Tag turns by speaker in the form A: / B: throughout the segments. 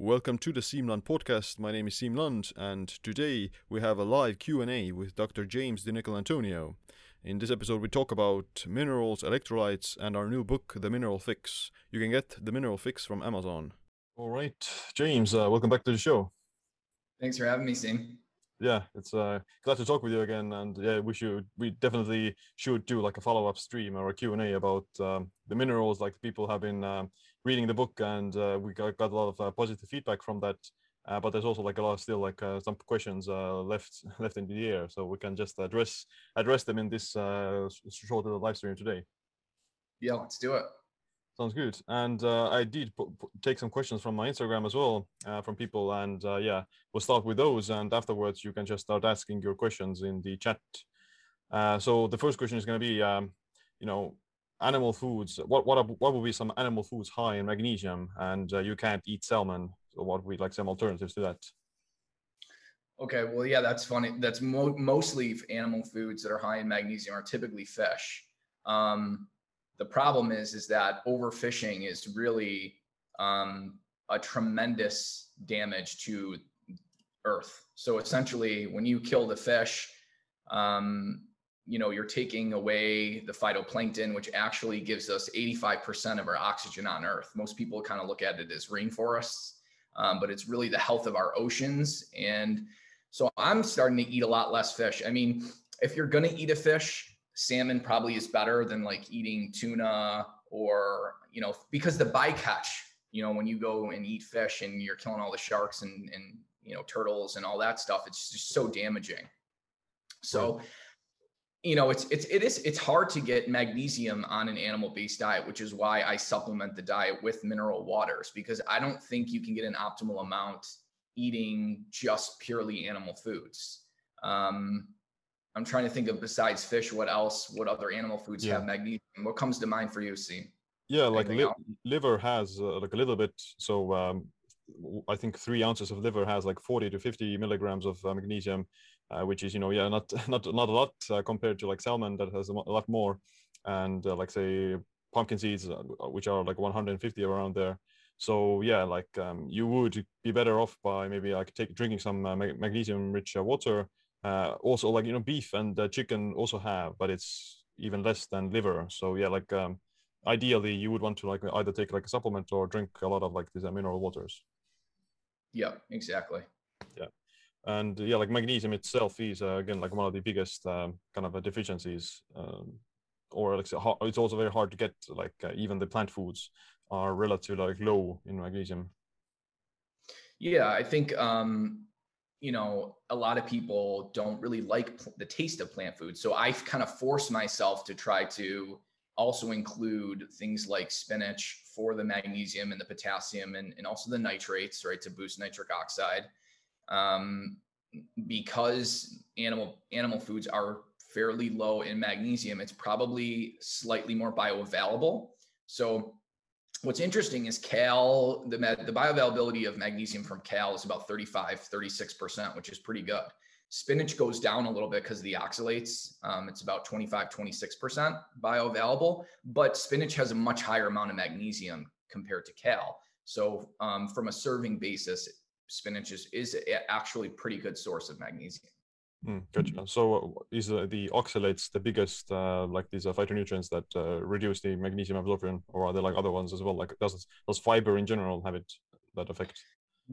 A: Welcome to the Siim Land podcast. My name is Siim Land, and today we have a live Q&A with Dr. James Di Nicolantonio. In this episode, we talk about minerals, electrolytes, and our new book, The Mineral Fix. You can get The Mineral Fix from Amazon. All right, James, uh, welcome back to the show.
B: Thanks for having me, Siim
A: yeah it's uh glad to talk with you again and yeah we should we definitely should do like a follow-up stream or a q&a about um, the minerals like people have been um, reading the book and uh, we got, got a lot of uh, positive feedback from that uh, but there's also like a lot of still like uh, some questions uh, left left in the air so we can just address address them in this short live stream today
B: yeah let's do it
A: Sounds good. And uh, I did take some questions from my Instagram as well uh, from people. And uh, yeah, we'll start with those. And afterwards, you can just start asking your questions in the chat. Uh, so the first question is going to be, um, you know, animal foods. What what are, what would be some animal foods high in magnesium? And uh, you can't eat salmon. So what would be like some alternatives to that?
B: Okay, well, yeah, that's funny. That's mo- mostly animal foods that are high in magnesium are typically fish. Um, the problem is is that overfishing is really um, a tremendous damage to earth so essentially when you kill the fish um, you know you're taking away the phytoplankton which actually gives us 85% of our oxygen on earth. Most people kind of look at it as rainforests um, but it's really the health of our oceans. And so i'm starting to eat a lot less fish. I mean if you're going to eat a fish salmon probably is better than like eating tuna or you know because the bycatch you know when you go and eat fish and you're killing all the sharks and and you know turtles and all that stuff it's just so damaging. So you know it's it's it is it's hard to get magnesium on an animal based diet which is why i supplement the diet with mineral waters because i don't think you can get an optimal amount eating just purely animal foods um, I'm trying to think of besides fish, what else, what other animal foods yeah. have magnesium? What comes to mind for you,
A: Siim? Yeah, like li- liver has uh, like a little bit. So um, I think three ounces of liver has like 40 to 50 milligrams of uh, magnesium, uh, which is you know yeah not not not a lot uh, compared to like salmon that has a lot more, and uh, like say pumpkin seeds uh, which are like 150 around there. So yeah, like um, you would be better off by maybe like take drinking some magnesium rich water uh, also like you know beef and uh, chicken also have but it's even less than liver. So yeah like um, ideally you would want to like either take like a supplement or drink a lot of like these uh, mineral waters.
B: Yeah exactly.
A: Yeah and yeah like magnesium itself is uh, again like one of the biggest um, kind of deficiencies um, or like it's also very hard to get like uh, even the plant foods are relatively like low in magnesium
B: yeah i think um you know, a lot of people don't really like the taste of plant food. So I've kind of forced myself to try to also include things like spinach for the magnesium and the potassium and, and also the nitrates, right, to boost nitric oxide. Um, because animal animal foods are fairly low in magnesium, it's probably slightly more bioavailable. So what's interesting is kale the, the bioavailability of magnesium from kale is about 35 36% which is pretty good spinach goes down a little bit because of the oxalates um, it's about 25 26% bioavailable but spinach has a much higher amount of magnesium compared to kale so um, from a serving basis spinach is, is actually pretty good source of magnesium
A: Mm, gotcha. So uh, is uh, the oxalates the biggest, uh, like these uh, phytonutrients that uh, reduce the magnesium absorption, or are there like other ones as well? Like does does fiber in general have it that effect?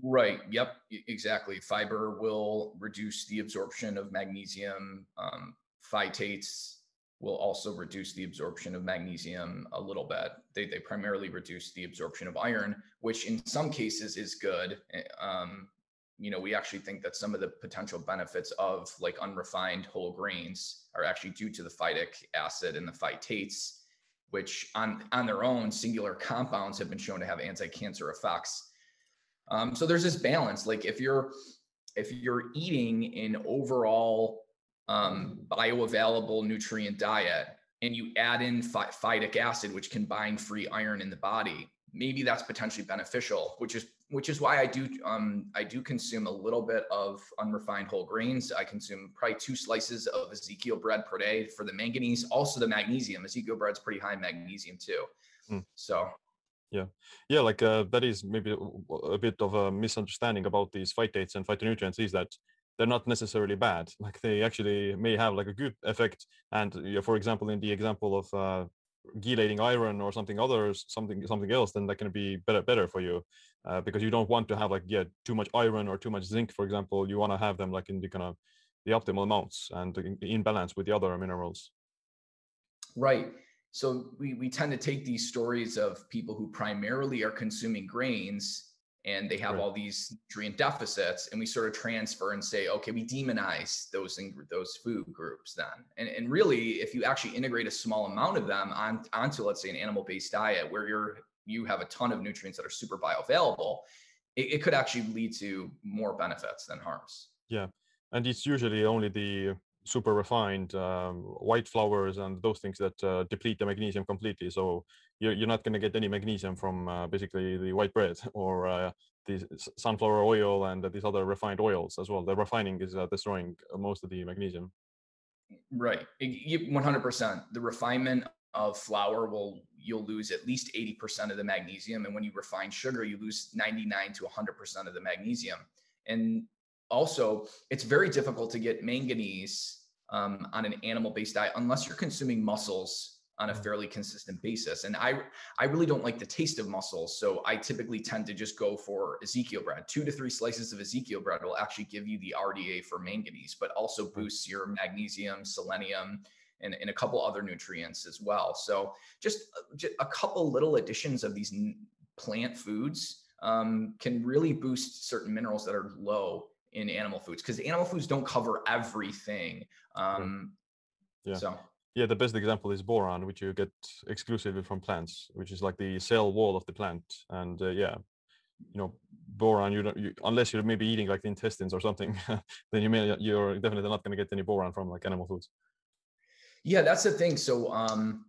B: Right. Yep. Exactly. Fiber will reduce the absorption of magnesium. Um, phytates will also reduce the absorption of magnesium a little bit. They they primarily reduce the absorption of iron, which in some cases is good. Eh, um, you know, we actually think that some of the potential benefits of like unrefined whole grains are actually due to the phytic acid and the phytates, which on on their own singular compounds have been shown to have anti-cancer effects. Um, so there's this balance. Like if you're if you're eating an overall um, bioavailable nutrient diet and you add in phy- phytic acid, which can bind free iron in the body, maybe that's potentially beneficial, which is which is why I do um, I do consume a little bit of unrefined whole grains. I consume probably two slices of Ezekiel bread per day for the manganese, also the magnesium. Ezekiel bread's pretty high in magnesium too. Mm. So
A: yeah yeah like uh, that is maybe a bit of a misunderstanding about these phytates and phytonutrients is that they're not necessarily bad. Like they actually may have like a good effect. And yeah, for example in the example of uh, chelating iron or something others something something else then that can be better better for you. Uh, because you don't want to have like yeah too much iron or too much zinc for example. You want to have them like in the kind of the optimal amounts and in balance with the other minerals.
B: Right. So we, we tend to take these stories of people who primarily are consuming grains and they have right. all these nutrient deficits and we sort of transfer and say okay we demonize those those food groups then. And, and really if you actually integrate a small amount of them on, onto let's say an animal-based diet where you're you have a ton of nutrients that are super bioavailable it, it could actually lead to more benefits than harms.
A: Yeah and it's usually only the super refined um, white flours and those things that uh, deplete the magnesium completely. So you're, you're not going to get any magnesium from uh, basically the white bread or uh, the sunflower oil and these other refined oils as well. The refining is uh, destroying most of the magnesium.
B: Right, 100%. The refinement of flour will you'll lose at least 80% of the magnesium, and when you refine sugar, you lose 99 to 100% of the magnesium. And also, it's very difficult to get manganese um, on an animal-based diet unless you're consuming mussels on a mm. fairly consistent basis. And I I really don't like the taste of mussels, so I typically tend to just go for Ezekiel bread. Two to three slices of Ezekiel bread will actually give you the RDA for manganese, but also mm. boosts your magnesium, selenium, and, and a couple other nutrients as well. So just, uh, just a couple little additions of these plant foods um, can really boost certain minerals that are low in animal foods because animal foods don't cover everything. Um, yeah. So
A: yeah, the best example is boron, which you get exclusively from plants, which is like the cell wall of the plant. And uh, yeah, you know, boron, you don't, you, unless you're maybe eating like the intestines or something, then you may, you're definitely not going to get any boron from like animal foods.
B: Yeah, that's the thing. So, um,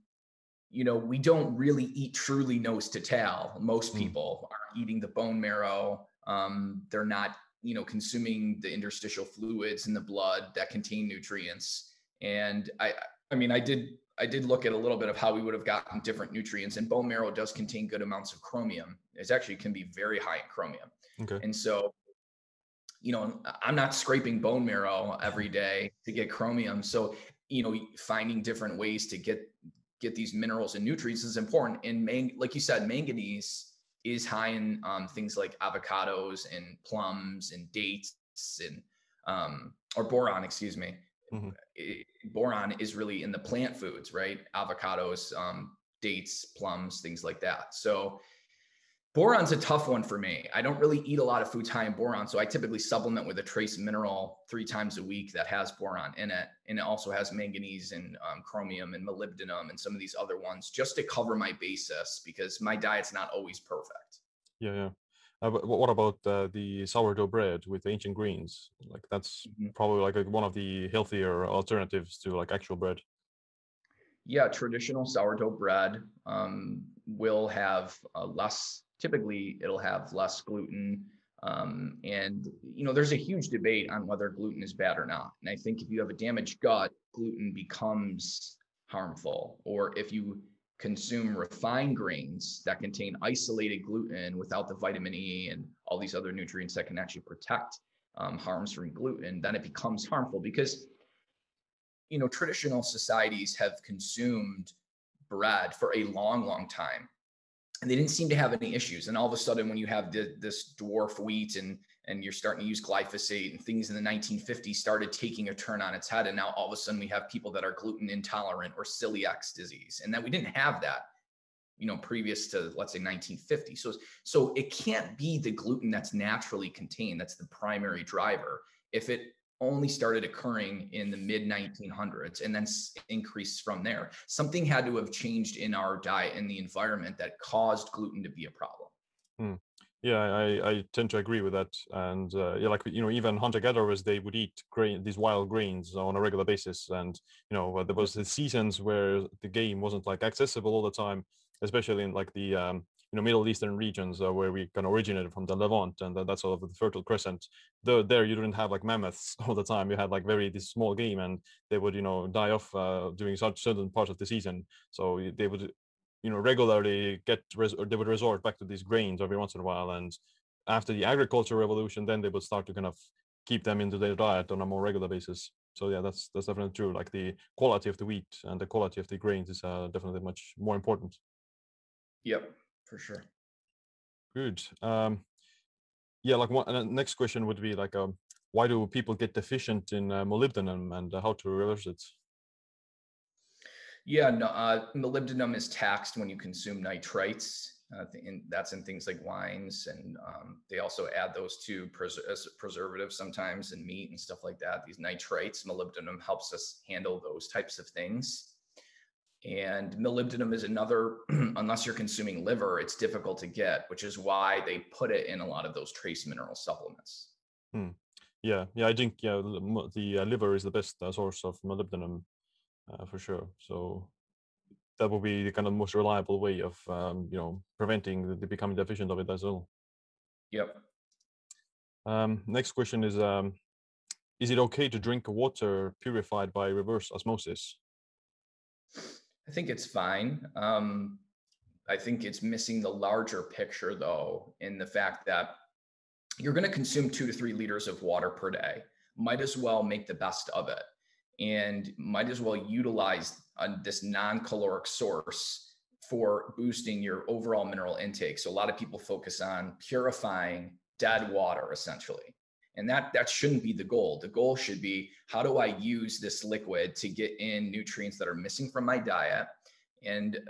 B: you know, we don't really eat truly nose to tail. Most mm. people are eating the bone marrow. Um, they're not, you know, consuming the interstitial fluids in the blood that contain nutrients. And I, I mean, I did I did look at a little bit of how we would have gotten different nutrients, and bone marrow does contain good amounts of chromium. It actually can be very high in chromium. Okay. And so, you know, I'm not scraping bone marrow every day to get chromium. So, you know, finding different ways to get get these minerals and nutrients is important. And man, like you said, manganese is high in um, things like avocados and plums and dates and um, or boron, excuse me. Mm-hmm. It, boron is really in the plant foods, right? Avocados, um, dates, plums, things like that. So boron's a tough one for me. I don't really eat a lot of foods high in boron, so I typically supplement with a trace mineral three times a week that has boron in it, and it also has manganese and um, chromium and molybdenum and some of these other ones just to cover my basis because my diet's not always perfect.
A: Yeah, yeah. Uh, what about uh, the sourdough bread with ancient greens? Like that's mm-hmm. probably like a, one of the healthier alternatives to like actual bread.
B: Yeah, traditional sourdough bread um, will have uh, less. Typically, it'll have less gluten, um, and you know there's a huge debate on whether gluten is bad or not. And I think if you have a damaged gut, gluten becomes harmful, or if you consume refined grains that contain isolated gluten without the vitamin E and all these other nutrients that can actually protect um, harms from gluten, then it becomes harmful because you know traditional societies have consumed bread for a long, long time, and they didn't seem to have any issues. And all of a sudden, when you have the, this dwarf wheat and and you're starting to use glyphosate and things in the 1950s started taking a turn on its head and now all of a sudden we have people that are gluten intolerant or celiac disease and that we didn't have that you know previous to let's say 1950 so so it can't be the gluten that's naturally contained that's the primary driver if it only started occurring in the mid 1900s and then increased from there. Something had to have changed in our diet and the environment that caused gluten to be a problem.
A: Hmm. Yeah, I, I tend to agree with that. And uh, yeah, like you know, even hunter gatherers they would eat grain these wild grains on a regular basis. And you know, there was the seasons where the game wasn't like accessible all the time, especially in like the um, you know Middle Eastern regions uh, where we kind of originated from the Levant and uh, that's sort of the Fertile Crescent. Though there you didn't have like mammoths all the time. You had like very this small game, and they would you know die off uh, during such certain parts of the season. So they would you know regularly get res- or they would resort back to these grains every once in a while and after the agriculture revolution then they would start to kind of keep them into their diet on a more regular basis. So yeah that's that's definitely true. Like the quality of the wheat and the quality of the grains is uh, definitely much more important.
B: Yep for sure.
A: Good. Um yeah like one next question would be like um why do people get deficient in uh, molybdenum and uh, how to reverse it
B: yeah no, uh, molybdenum is taxed when you consume nitrates uh, and that's in things like wines, and um, they also add those to pres- preservatives sometimes in meat and stuff like that. These nitrates, molybdenum helps us handle those types of things. And molybdenum is another, unless you're consuming liver, it's difficult to get, which is why they put it in a lot of those trace mineral supplements.
A: Hmm. Yeah, yeah, I think yeah, the, the uh, liver is the best uh, source of molybdenum uh, for sure. So that will be the kind of most reliable way of um, you know preventing the, the, becoming deficient of it as well.
B: Yep.
A: Um, next question is: um, Is it okay to drink water purified by reverse osmosis?
B: I think it's fine. Um, I think it's missing the larger picture, though, in the fact that you're going to consume two to three liters of water per day. Might as well make the best of it and might as well utilize uh, this non-caloric source for boosting your overall mineral intake. So a lot of people focus on purifying dead water essentially. And that that shouldn't be the goal. The goal should be how do I use this liquid to get in nutrients that are missing from my diet? And uh,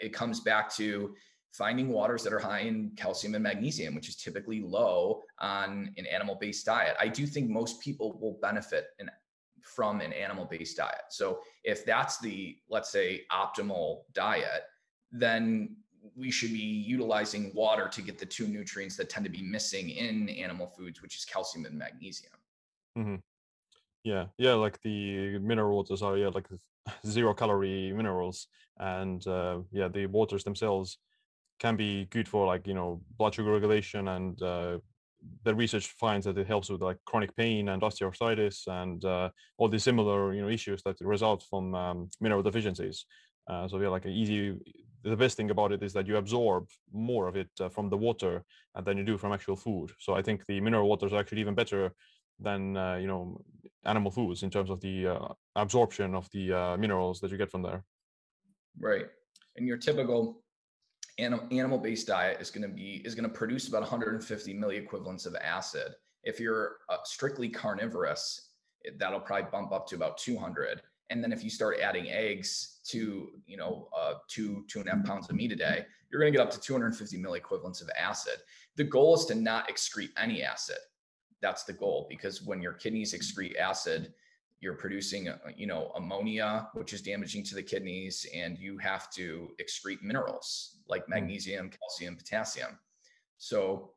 B: it comes back to finding waters that are high in calcium and magnesium, which is typically low on an animal based diet. I do think most people will benefit in from an animal based diet. So if that's the, let's say, optimal diet, then we should be utilizing water to get the two nutrients that tend to be missing in animal foods, which is calcium and magnesium.
A: Mm-hmm. Yeah, yeah, like the mineral waters are yeah like zero calorie minerals, and uh, yeah, the waters themselves can be good for like you know blood sugar regulation and uh, the research finds that it helps with like chronic pain and osteoarthritis and uh, all the similar you know issues that result from um, mineral deficiencies. Uh, so yeah, like an easy. The best thing about it is that you absorb more of it uh, from the water than you do from actual food. So I think the mineral waters are actually even better than uh, you know animal foods in terms of the uh, absorption of the uh, minerals that you get from there.
B: Right, and your typical animal based diet is going to be is going to produce about 150 milliequivalents of acid. If you're uh, strictly carnivorous, that'll probably bump up to about 200. And then if you start adding eggs to you know uh, two two and a half pounds of meat a day, you're going to get up to 250 milliequivalents of acid. The goal is to not excrete any acid. That's the goal because when your kidneys excrete acid, you're producing uh, you know ammonia which is damaging to the kidneys and you have to excrete minerals like hmm. magnesium calcium potassium. So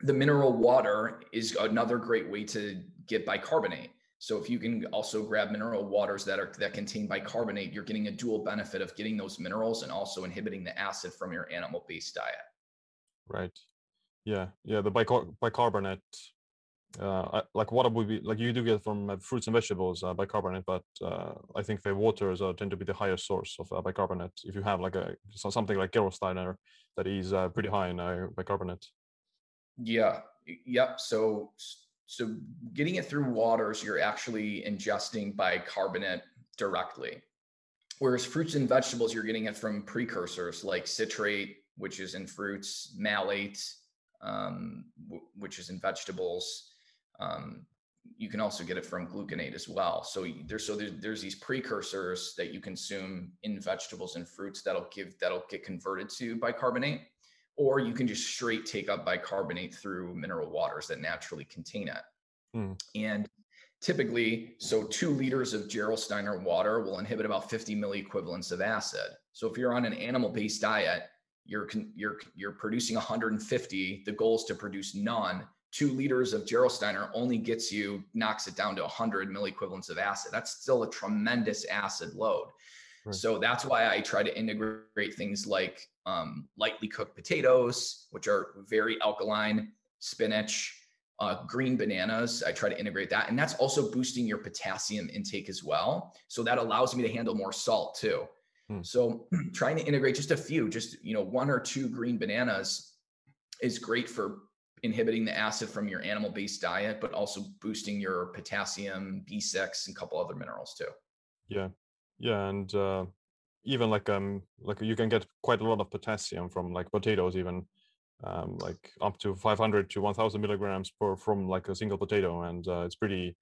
B: the mineral water is another great way to get bicarbonate. So if you can also grab mineral waters that are that contain bicarbonate you're getting a dual benefit of getting those minerals and also inhibiting the acid from your animal based diet.
A: Right. Yeah yeah the bicar- bicarbonate uh, like water would be like you do get from uh, fruits and vegetables uh, bicarbonate, but uh, I think the waters uh, tend to be the highest source of uh, bicarbonate. If you have like a something like Gerolsteiner that is pretty high in bicarbonate.
B: Yeah. Yep. So so getting it through waters, you're actually ingesting bicarbonate directly. Whereas fruits and vegetables, you're getting it from precursors like citrate, which is in fruits, malate, um, w- which is in vegetables, um, you can also get it from gluconate as well. So there's so there's, there's these precursors that you consume in vegetables and fruits that'll give that'll get converted to bicarbonate, or you can just straight take up bicarbonate through mineral waters that naturally contain it. Mm. And typically, so two liters of Gerolsteiner water will inhibit about 50 milliequivalents of acid. So if you're on an animal-based diet, you're you're you're producing 150. The goal is to produce none two liters of Gerolsteiner only gets you, knocks it down to 100 milliequivalents of acid. That's still a tremendous acid load. Right. So that's why I try to integrate things like um, lightly cooked potatoes, which are very alkaline, spinach, uh, green bananas. I try to integrate that. And that's also boosting your potassium intake as well. So that allows me to handle more salt too. Hmm. So trying to integrate just a few, just you know, one or two green bananas is great for inhibiting the acid from your animal-based diet, but also boosting your potassium, B6, and a couple other minerals too.
A: Yeah, yeah, and uh, even like um like you can get quite a lot of potassium from like potatoes, even um, like up to 500 to 1000 milligrams per from like a single potato and uh, it's pretty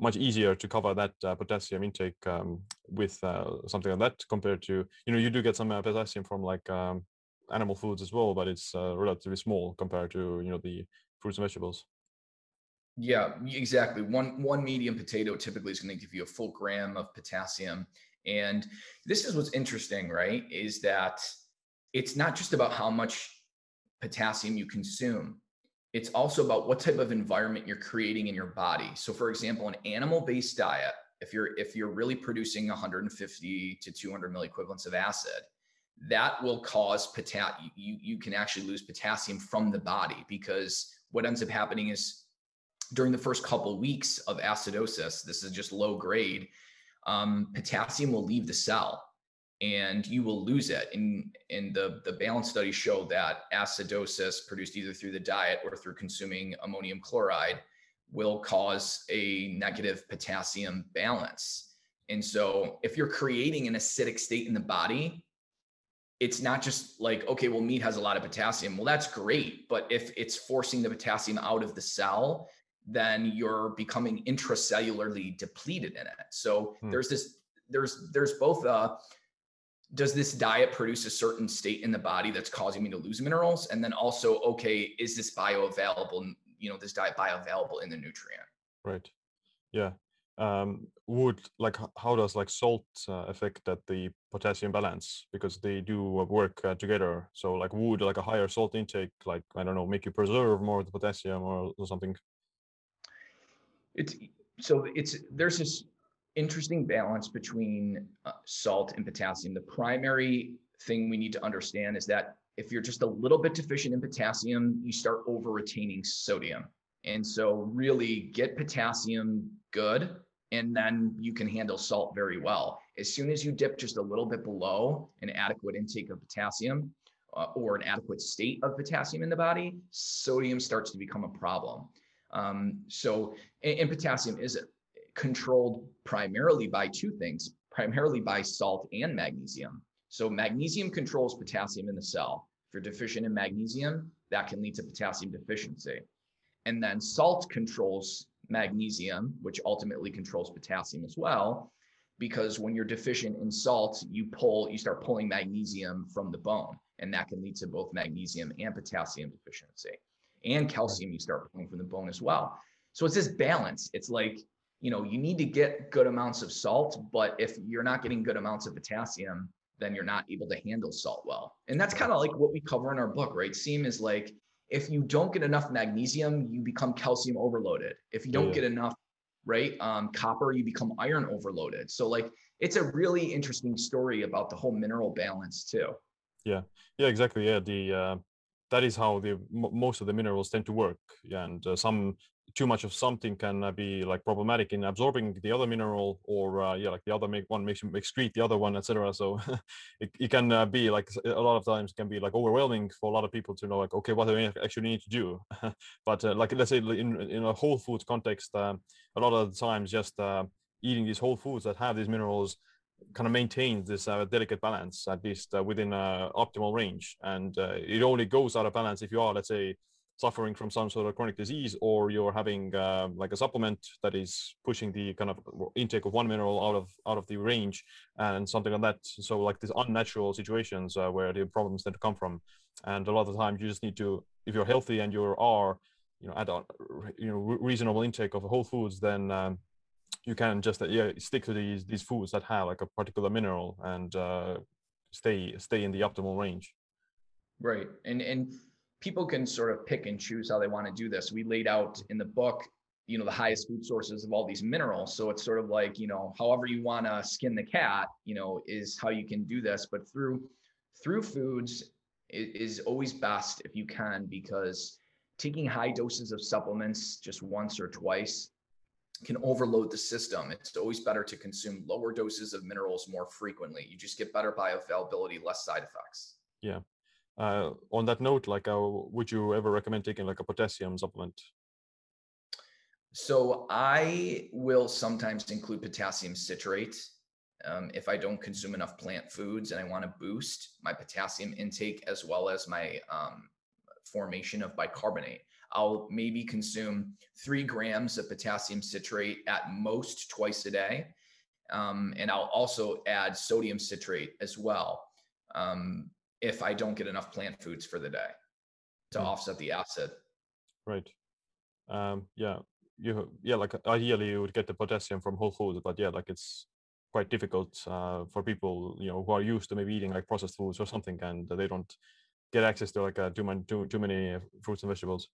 A: much easier to cover that uh, potassium intake um, with uh, something like that compared to you know you do get some uh, potassium from like um, animal foods as well but it's uh, relatively small compared to you know the fruits and vegetables
B: yeah exactly one one medium potato typically is going to give you a full gram of potassium and this is what's interesting right is that it's not just about how much potassium you consume. It's also about what type of environment you're creating in your body. So for example, an animal-based diet, if you're if you're really producing 150 to 200 milliequivalents of acid, that will cause potassium. You, you can actually lose potassium from the body because what ends up happening is during the first couple weeks of acidosis, this is just low grade, um, potassium will leave the cell and you will lose it. And, and the, the balance studies show that acidosis produced either through the diet or through consuming ammonium chloride will cause a negative potassium balance. And so if you're creating an acidic state in the body, it's not just like, okay, well, meat has a lot of potassium. Well, that's great. But if it's forcing the potassium out of the cell, then you're becoming intracellularly depleted in it. So hmm. there's this, there's, there's both a, does this diet produce a certain state in the body that's causing me to lose minerals? And then also, okay, is this bioavailable, you know, this diet bioavailable in the nutrient?
A: Right. Yeah. Um, would like how does like salt uh, affect that the potassium balance because they do work uh, together so like would like a higher salt intake like i don't know make you preserve more of the potassium or, or something
B: it's so it's there's this interesting balance between uh, salt and potassium. The primary thing we need to understand is that if you're just a little bit deficient in potassium, you start over retaining sodium. And so, really get potassium good, and then you can handle salt very well. As soon as you dip just a little bit below an adequate intake of potassium uh, or an adequate state of potassium in the body, sodium starts to become a problem. Um, so, and, and potassium is controlled primarily by two things, primarily by salt and magnesium. So magnesium controls potassium in the cell. If you're deficient in magnesium, that can lead to potassium deficiency. And then salt controls magnesium, which ultimately controls potassium as well. Because when you're deficient in salt, you pull, you start pulling magnesium from the bone, and that can lead to both magnesium and potassium deficiency. And calcium, you start pulling from the bone as well. So it's this balance. It's like you know, you need to get good amounts of salt, but if you're not getting good amounts of potassium, then you're not able to handle salt well. And that's kind of like what we cover in our book, right? Siim is like if you don't get enough magnesium, you become calcium overloaded. If you don't yeah. get enough, right, um, copper, you become iron overloaded. So like it's a really interesting story about the whole mineral balance too.
A: Yeah, yeah, exactly. Yeah, the uh, that is how the m- most of the minerals tend to work. Yeah, and uh, some too much of something can uh, be like problematic in absorbing the other mineral or uh, yeah like the other make one makes excrete the other one etc so it, it can uh, be like a lot of times can be like overwhelming for a lot of people to know like okay what do I actually need to do? But uh, like let's say in in a whole foods context uh, a lot of the times just uh, eating these whole foods that have these minerals kind of maintains this delicate balance at least within a optimal range. And it only goes out of balance if you are let's say suffering from some sort of chronic disease or you're having uh, like a supplement that is pushing the kind of intake of one mineral out of out of the range and something like that. So like these unnatural situations uh, where the problems tend to come from. And a lot of the time you just need to if you're healthy and you are you know at a you know reasonable intake of whole foods then um, you can just uh, yeah stick to these these foods that have like a particular mineral and uh, stay stay in the optimal range.
B: Right. And and people can sort of pick and choose how they want to do this. We laid out in the book, you know, the highest food sources of all these minerals. So it's sort of like, you know, however you want to skin the cat, you know, is how you can do this. But through through foods is, always best if you can, because taking high doses of supplements just once or twice can overload the system. It's always better to consume lower doses of minerals more frequently. You just get better bioavailability, less side effects.
A: Yeah. Uh, on that note, like, uh, would you ever recommend taking like a potassium supplement?
B: So I will sometimes include potassium citrate um, if I don't consume enough plant foods and I want to boost my potassium intake as well as my um, formation of bicarbonate. I'll maybe consume three grams of potassium citrate at most twice a day. Um, and I'll also add sodium citrate as well um, if I don't get enough plant foods for the day to mm. offset the acid.
A: Right. Um, yeah. You yeah, like ideally you would get the potassium from whole foods, but yeah, like it's quite difficult uh, for people you know who are used to maybe eating like processed foods or something, and they don't get access to like uh, too many too, too many fruits and vegetables.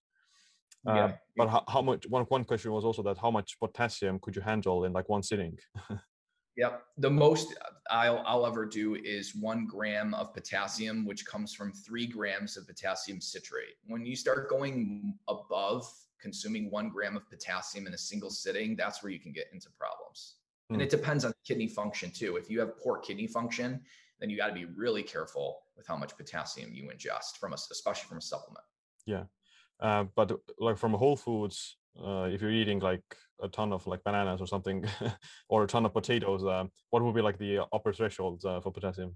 A: Uh, yeah. But how, how much? One one question was also that how much potassium could you handle in like one sitting?
B: Yep. The most I'll, I'll ever do is one gram of potassium, which comes from three grams of potassium citrate. When you start going above consuming one gram of potassium in a single sitting, that's where you can get into problems. Mm. And it depends on kidney function too. If you have poor kidney function, then you got to be really careful with how much potassium you ingest from a, especially from a supplement.
A: Yeah. Uh, but like from whole foods, uh, if you're eating like a ton of like bananas or something, or a ton of potatoes, uh, what would be like the upper thresholds uh, for potassium?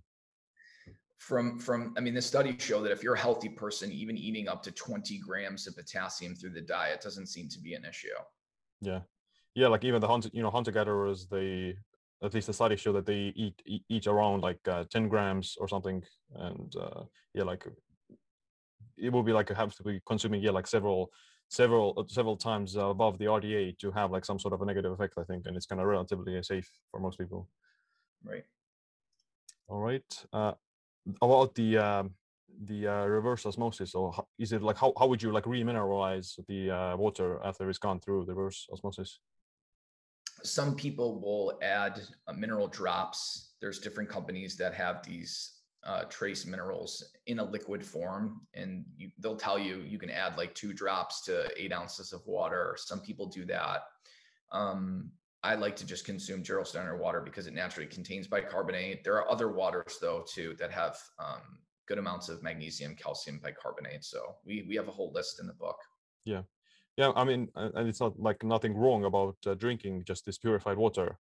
B: From from, I mean, the studies show that if you're a healthy person, even eating up to 20 grams of potassium through the diet doesn't seem to be an issue.
A: Yeah, yeah, like even the hunter, you know, hunter gatherers, they at least the studies show that they eat eat around like uh, 10 grams or something, and uh, yeah, like it will be like have to be consuming yeah like several several uh, several times above the RDA to have like some sort of a negative effect, I think, and it's kind of relatively safe for most people.
B: Right.
A: All right. Uh, about the uh, the uh, reverse osmosis, or so is it like how, how would you like remineralize the uh, water after it's gone through the reverse osmosis?
B: Some people will add uh, mineral drops. There's different companies that have these uh, trace minerals in a liquid form and you, they'll tell you you can add like two drops to eight ounces of water. Some people do that. Um, i like to just consume gerolsteiner water because it naturally contains bicarbonate. There are other waters though too that have um, good amounts of magnesium calcium bicarbonate so we we have a whole list in the book.
A: Yeah. Yeah i mean and it's not like nothing wrong about uh, drinking just this purified water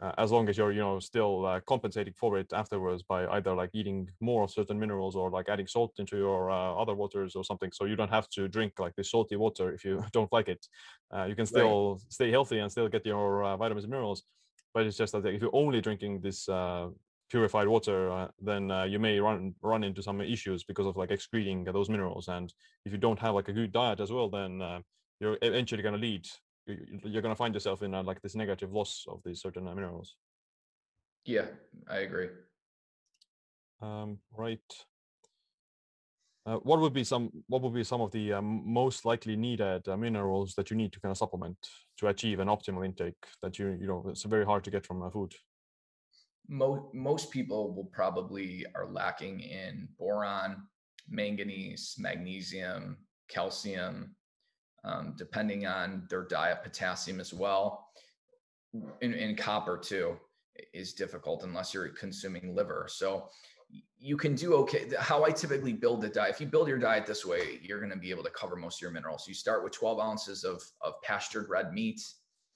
A: uh, as long as you're you know still uh, compensating for it afterwards by either like eating more of certain minerals or like adding salt into your uh, other waters or something. So you don't have to drink like the salty water if you don't like it. Uh, you can still right. stay healthy and still get your uh, vitamins and minerals but it's just that if you're only drinking this uh, purified water then you may run run into some issues because of like excreting those minerals. And if you don't have like a good diet as well then you're eventually going to lead you're going to find yourself in a, like this negative loss of these certain minerals.
B: Yeah, I agree.
A: Um, right. Uh, what would be some what would be some of the um, most likely needed uh, minerals that you need to kind of supplement to achieve an optimal intake that you you know it's very hard to get from a food
B: most most people will probably are lacking in boron manganese magnesium calcium um, depending on their diet, potassium as well, and, and copper too is difficult unless you're consuming liver. So you can do okay. How I typically build the diet, if you build your diet this way, you're going to be able to cover most of your minerals. You start with 12 ounces of, of pastured red meat.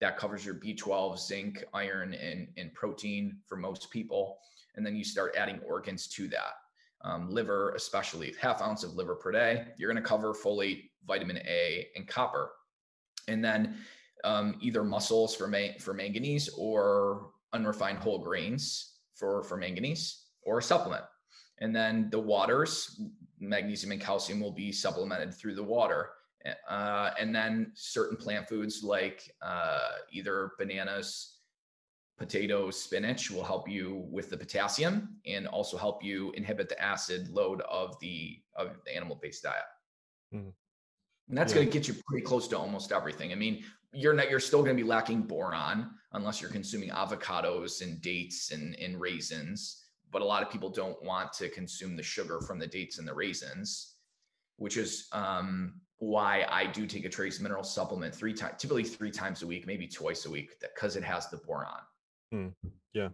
B: That covers your B12, zinc, iron, and, and protein for most people. And then you start adding organs to that. Um, liver, especially half ounce of liver per day, you're going to cover folate, vitamin A, and copper. And then um, either mussels for, ma- for manganese or unrefined whole grains for, for manganese or a supplement. And then the waters, magnesium and calcium will be supplemented through the water. Uh, and then certain plant foods like uh, either bananas, potatoes, spinach will help you with the potassium and also help you inhibit the acid load of the of the animal-based diet. Mm. And that's yeah. going to get you pretty close to almost everything. I mean, you're not you're still going to be lacking boron unless you're consuming avocados and dates and, and raisins. But a lot of people don't want to consume the sugar from the dates and the raisins, which is um, why I do take a trace mineral supplement three times, typically three times a week, maybe twice a week, because it has the boron.
A: Hmm. Yeah,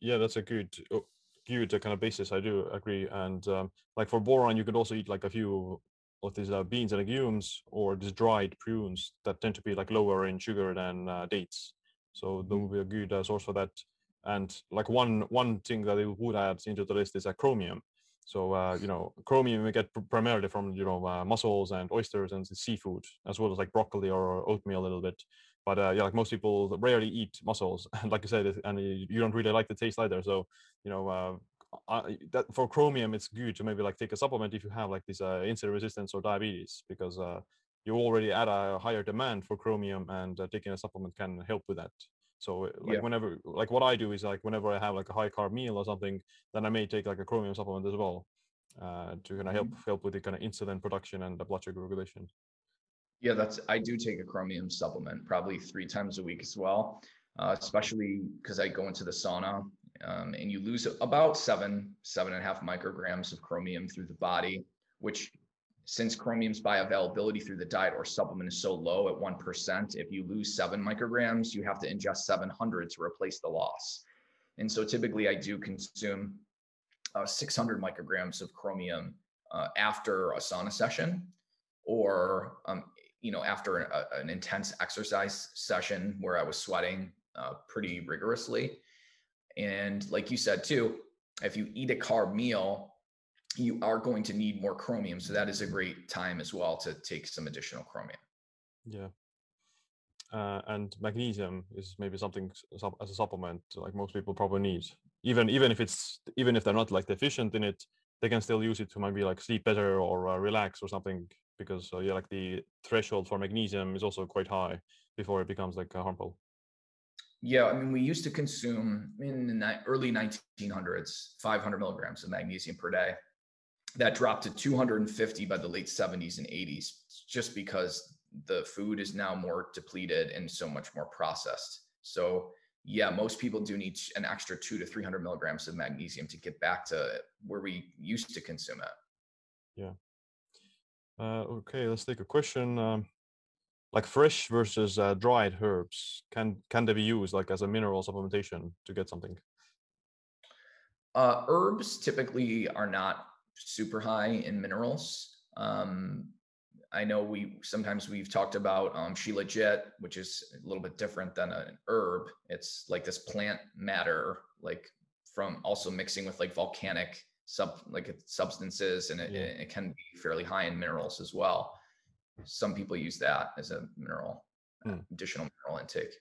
A: yeah, that's a good oh, good uh, kind of basis. I do agree. And um, like for boron, you could also eat like a few of these uh, beans and legumes or these dried prunes that tend to be like lower in sugar than uh, dates. So that
B: Mm-hmm.
A: would be a good uh, source for that. And like one one thing that I would add into the list is uh, chromium. So uh, you know, chromium we get pr- primarily from you know uh, mussels and oysters and the seafood, as well as like broccoli or oatmeal a little bit. But uh, yeah, like most people rarely eat mussels, and like you said, and you you don't really like the taste either. So you know, uh, I, that for chromium, it's good to maybe like take a supplement if you have like this uh, insulin resistance or diabetes, because uh, you already at a higher demand for chromium, and uh, taking a supplement can help with that. So uh, like
B: Yeah.
A: whenever, like what I do is like whenever I have like a high carb meal or something, then I may take like a chromium supplement as well uh, to kind of help help with the kind of insulin production and the blood sugar regulation.
B: Yeah, that's I do take a chromium supplement probably three times a week as well, uh, especially because I go into the sauna um, and you lose about seven, seven and a half micrograms of chromium through the body, which since chromium's bioavailability through the diet or supplement is so low at 1%, if you lose seven micrograms, you have to ingest 700 to replace the loss. And so typically I do consume uh, 600 micrograms of chromium uh, after a sauna session or um, you know after a, an intense exercise session where i was sweating uh, pretty rigorously and like you said too if you eat a carb meal you are going to need more chromium so that is a great time as well to take some additional chromium
A: Yeah. Uh, and magnesium is maybe something as a supplement like most people probably need. Even even if it's even if they're not like deficient in it, they can still use it to maybe like sleep better or uh, relax or something because uh, yeah, like the threshold for magnesium is also quite high before it becomes like uh, harmful.
B: Yeah i mean we used to consume in the early 1900s 500 milligrams of magnesium per day that dropped to 250 by the late 70s and 80s just because the food is now more depleted and so much more processed so yeah most people do need an extra two to 300 milligrams of magnesium to get back to where we used to consume it Yeah.
A: Uh, okay, let's take a question. Um, like fresh versus uh, dried herbs, can can they be used like as a mineral supplementation to get something?
B: Uh, herbs typically are not super high in minerals. Um, I know we sometimes we've talked about um, Jet, which is a little bit different than an herb. It's like this plant matter, like from also mixing with like volcanic sub like substances, and it,
A: Yeah.
B: it can be fairly high in minerals as well. Some people use that as a mineral,
A: Hmm.
B: additional mineral intake.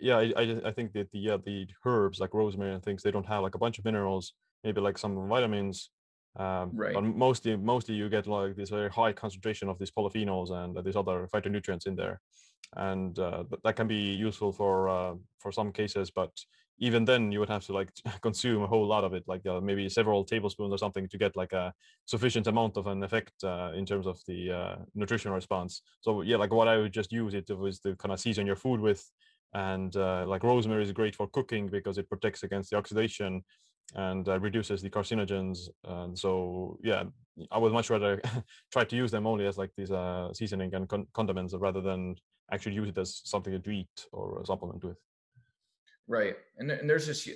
A: Yeah, I, I I think that the yeah the herbs like rosemary and things they don't have like a bunch of minerals, maybe like some vitamins. Um,
B: Right.
A: But mostly mostly you get like this very high concentration of these polyphenols and uh, these other phytonutrients in there, and uh, that can be useful for uh, for some cases. But even then, you would have to like consume a whole lot of it, like uh, maybe several tablespoons or something, to get like a sufficient amount of an effect uh, in terms of the uh, nutritional response. So yeah, like what I would just use it was to kind of season your food with, and uh, like rosemary is great for cooking because it protects against the oxidation and uh, reduces the carcinogens. And so yeah, I would much rather try to use them only as like these uh, seasoning and con- condiments rather than actually use it as something to eat or a supplement with.
B: Right. And, and there's this,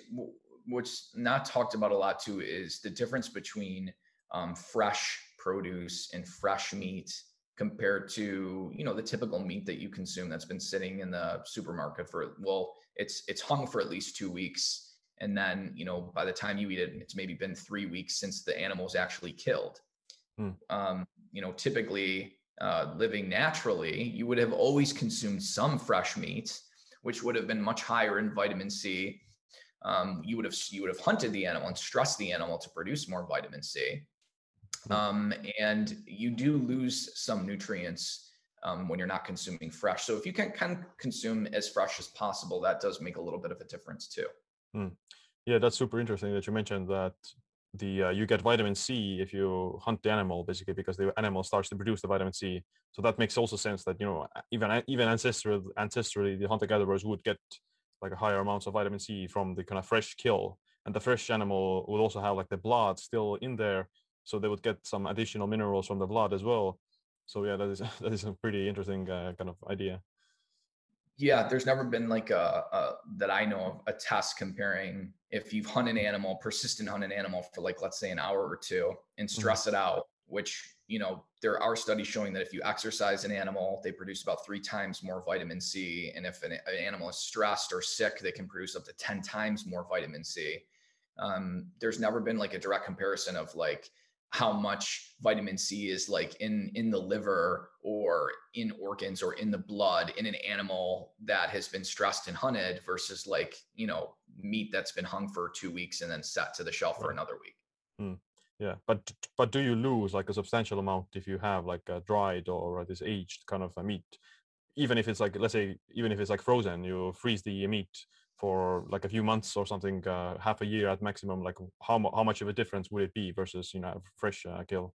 B: what's not talked about a lot too is the difference between um, fresh produce and fresh meat compared to, you know, the typical meat that you consume that's been sitting in the supermarket for, well, it's, it's hung for at least two weeks. And then, you know, by the time you eat it, it's maybe been three weeks since the animal's actually killed.
A: Hmm.
B: Um, you know, typically uh, living naturally, you would have always consumed some fresh meat which would have been much higher in vitamin C. Um, you would have you would have hunted the animal and stressed the animal to produce more vitamin C.
A: Hmm.
B: Um, and you do lose some nutrients um, when you're not consuming fresh. So if you can kind of consume as fresh as possible, that does make a little bit of a difference too.
A: Yeah, that's super interesting that you mentioned that the uh, you get vitamin C if you hunt the animal basically because the animal starts to produce the vitamin C. So that makes also sense that you know even even ancestral ancestrally the hunter gatherers would get like a higher amounts of vitamin C from the kind of fresh kill, and the fresh animal would also have like the blood still in there, so they would get some additional minerals from the blood as well. so yeah, that is that is a pretty interesting uh, kind of idea.
B: Yeah, there's never been like a, a, that I know of a test comparing if you've hunted an animal, persistent hunt an animal for like let's say an hour or two and mm-hmm. stress mm-hmm. it out, which you know there are studies showing that if you exercise an animal, they produce about three times more vitamin C, and if an, an animal is stressed or sick, they can produce up to ten times more vitamin C. Um, there's never been like a direct comparison of like how much vitamin C is like in in the liver or in organs or in the blood in an animal that has been stressed and hunted versus like you know meat that's been hung for two weeks and then set to the shelf for another week.
A: Mm. Yeah, but but do you lose like a substantial amount if you have like a dried or this aged kind of a meat, even if it's like let's say even if it's like frozen, you freeze the meat for like a few months or something, uh, half a year at maximum, like how how much of a difference would it be versus you know fresh uh, kill?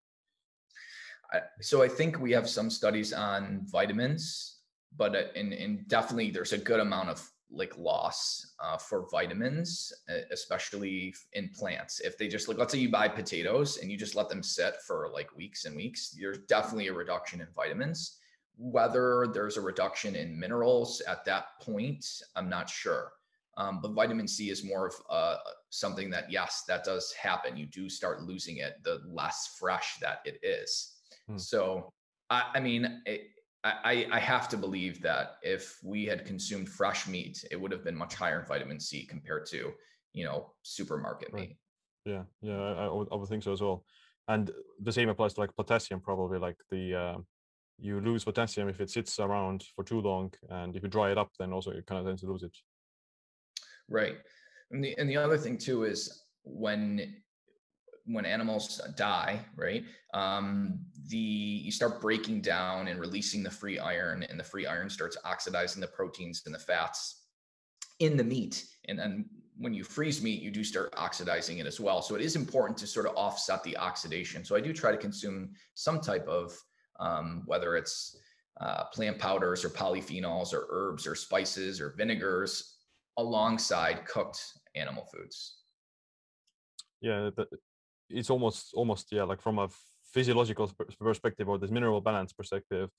B: so I think we have some studies on vitamins, but uh, in in definitely there's a good amount of like loss uh, for vitamins, especially in plants. If they just like, let's say you buy potatoes and you just let them sit for like weeks and weeks, there's definitely a reduction in vitamins. Whether there's a reduction in minerals at that point, I'm not sure. Um, but vitamin C is more of uh, something that, yes, that does happen. You do start losing it the less fresh that it is. Hmm. So, I, I mean, it, I, I have to believe that if we had consumed fresh meat, it would have been much higher in vitamin C compared to, you know, supermarket right. meat.
A: Yeah, yeah, I, I, would, I would think so as well. And the same applies to like potassium, probably like the uh, you lose potassium if it sits around for too long, and if you dry it up, then also you kind of tend to lose it.
B: Right. And the and the other thing too is when when animals die, right? Um, the you start breaking down and releasing the free iron, and the free iron starts oxidizing the proteins and the fats in the meat. And then when you freeze meat, you do start oxidizing it as well. So it is important to sort of offset the oxidation. So I do try to consume some type of um, whether it's uh, plant powders or polyphenols or herbs or spices or vinegars alongside cooked animal foods.
A: Yeah, it's almost almost yeah like from a physiological perspective or this mineral balance perspective,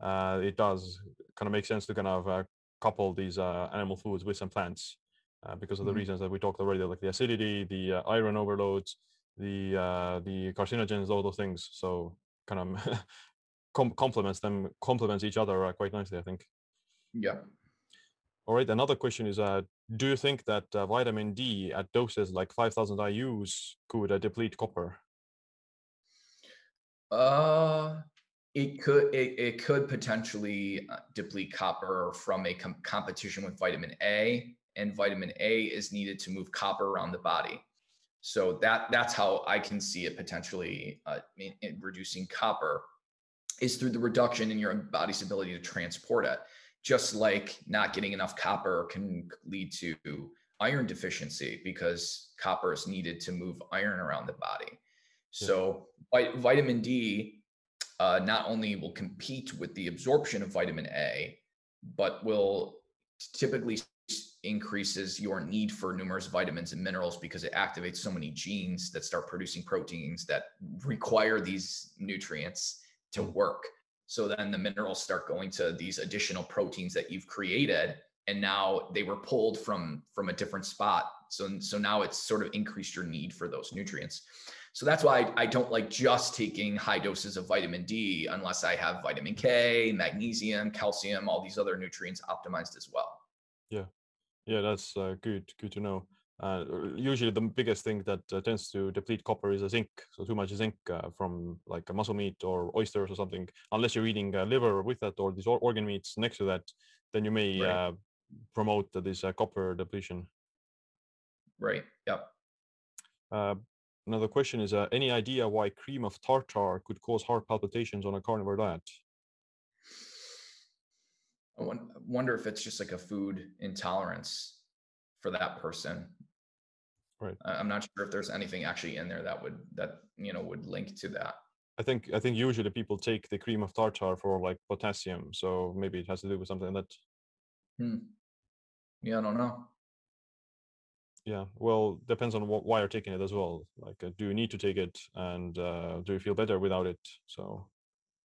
A: uh, it does kind of make sense to kind of uh, couple these uh, animal foods with some plants uh, because of the mm-hmm. reasons that we talked already, like the acidity, the uh, iron overloads, the uh, the carcinogens, all those things. So kind of com- complements them, complements each other quite nicely, I think.
B: Yeah.
A: All right. Another question is: uh, Do you think that uh, vitamin D at doses like 5,000 IU's could uh, deplete copper?
B: Uh, it could. It, it could potentially uh, deplete copper from a com- competition with vitamin A, and vitamin A is needed to move copper around the body. So that that's how I can see it potentially uh, in, in reducing copper is through the reduction in your body's ability to transport it just like not getting enough copper can lead to iron deficiency because copper is needed to move iron around the body. So vitamin D uh, not only will compete with the absorption of vitamin A, but will typically increases your need for numerous vitamins and minerals because it activates so many genes that start producing proteins that require these nutrients to hmm. work. So then the minerals start going to these additional proteins that you've created and now they were pulled from from a different spot. So so now it's sort of increased your need for those nutrients. So that's why I, I don't like just taking high doses of vitamin D unless I have vitamin K, magnesium, calcium, all these other nutrients optimized as well.
A: Yeah. Yeah, that's uh, good good to know. Uh, usually, the biggest thing that uh, tends to deplete copper is a zinc. So too much zinc uh, from like a muscle meat or oysters or something. Unless you're eating liver with that or these organ meats next to that, then you may right. Uh, promote this uh, copper depletion.
B: Right. Yep.
A: Uh, another question is: Any idea why cream of tartar could cause heart palpitations on a carnivore diet?
B: I wonder if it's just like a food intolerance for that person
A: Right.
B: I'm not sure if there's anything actually in there that would that you know would link to that.
A: I think I think usually people take the cream of tartar for like potassium, so maybe it has to do with something that.
B: Hmm. Yeah, I don't know.
A: Yeah, well, depends on what, why you're taking it as well. Like, uh, do you need to take it, and uh, do you feel better without it? So.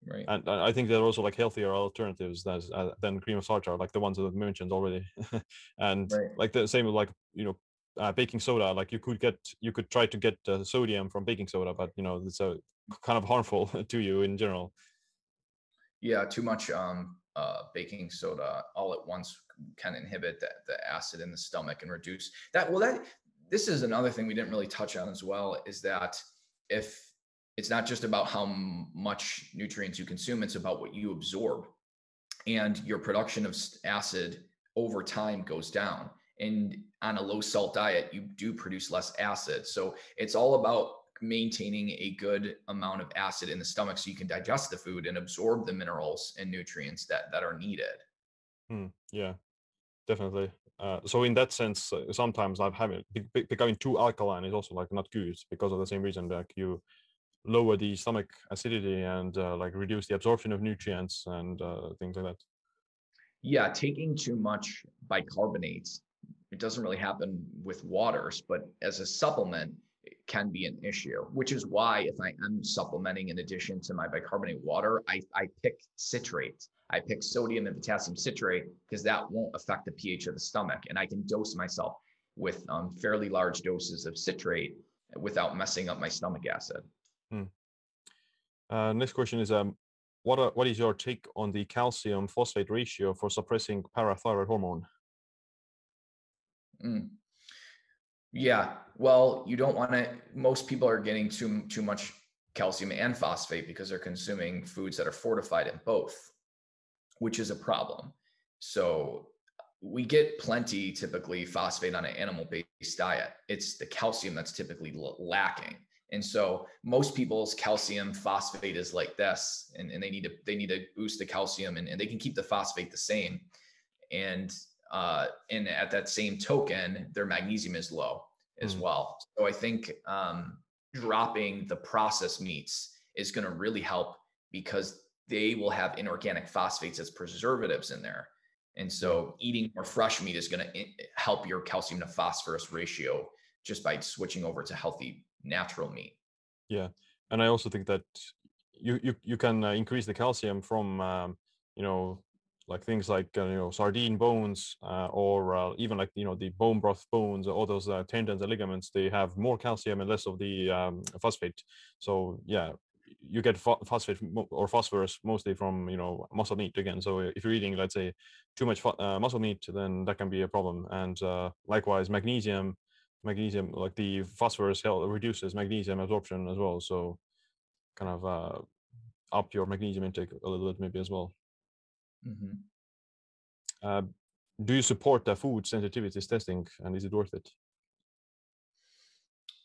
B: Right.
A: And I think there are also like healthier alternatives than uh, than cream of tartar, like the ones that I mentioned already. and right. like the same with like you know uh, baking soda. Like you could get you could try to get uh, sodium from baking soda, but you know it's a kind of harmful to you in general.
B: Yeah, too much um, uh, baking soda all at once can inhibit the, the acid in the stomach and reduce that. Well, that this is another thing we didn't really touch on as well is that if it's not just about how much nutrients you consume, it's about what you absorb. And your production of acid over time goes down. And on a low salt diet, you do produce less acid. So it's all about maintaining a good amount of acid in the stomach so you can digest the food and absorb the minerals and nutrients that that are needed.
A: Hmm, yeah, definitely. Uh, so in that sense, uh, sometimes I've having becoming too alkaline is also like not good because of the same reason. Like you lower the stomach acidity and uh, like reduce the absorption of nutrients and uh, things like that.
B: Yeah, taking too much bicarbonates, it doesn't really happen with waters, but as a supplement, it can be an issue, which is why if I am supplementing in addition to my bicarbonate water, I, I pick citrate. I pick sodium and potassium citrate because that won't affect the pH of the stomach. And I can dose myself with um, fairly large doses of citrate without messing up my stomach acid.
A: Hmm. Uh, next question is um, what are, what is your take on the calcium phosphate ratio for suppressing parathyroid hormone?
B: Mm. Yeah, well, you don't want to. Most people are getting too too much calcium and phosphate because they're consuming foods that are fortified in both, which is a problem. So we get plenty typically phosphate on an animal based diet. It's the calcium that's typically lacking. And so most people's calcium phosphate is like this, and, and they need to they need to boost the calcium and, and they can keep the phosphate the same. And uh, and at that same token, their magnesium is low as mm. well. So I think um, dropping the processed meats is going to really help because they will have inorganic phosphates as preservatives in there. And so eating more fresh meat is going to help your calcium to phosphorus ratio just by switching over to healthy natural meat.
A: Yeah, and I also think that you you you can uh, increase the calcium from um, you know like things like uh, you know sardine bones uh, or uh, even like you know the bone broth bones all those uh, tendons and ligaments they have more calcium and less of the um, phosphate. So yeah you get phosphate or phosphorus mostly from you know muscle meat again. So if you're eating let's say too much uh, muscle meat then that can be a problem. And uh, likewise magnesium magnesium like the phosphorus reduces magnesium absorption as well. So kind of uh, up your magnesium intake a little bit maybe as well mm-hmm. uh, do you support the food sensitivities testing and is it worth it?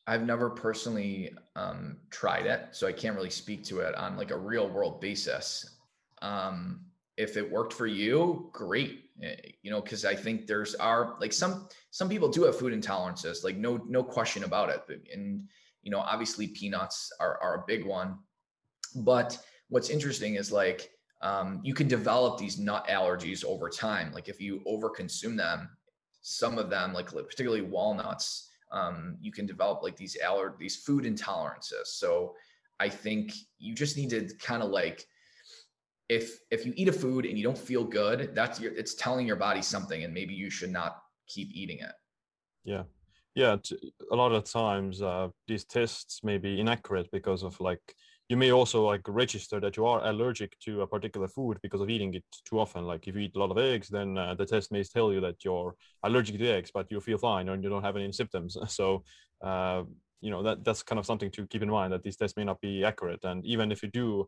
B: I've never personally um, tried it so i can't really speak to it on like a real world basis. Um, if it worked for you great Eh, you know because i think there's are like some some people do have food intolerances like no no question about it and you know obviously peanuts are, are a big one. But what's interesting is like um, you can develop these nut allergies over time like if you overconsume them some of them like particularly walnuts um, you can develop like these aller these food intolerances so i think you just need to kind of like if if you eat a food and you don't feel good, that's your it's telling your body something, and maybe you should not keep eating it.
A: Yeah, yeah. A lot of times, uh, these tests may be inaccurate because of like you may also like register that you are allergic to a particular food because of eating it too often. Like if you eat a lot of eggs, then uh, the test may tell you that you're allergic to eggs, but you feel fine and you don't have any symptoms. So, uh, you know that that's kind of something to keep in mind that these tests may not be accurate. And even if you do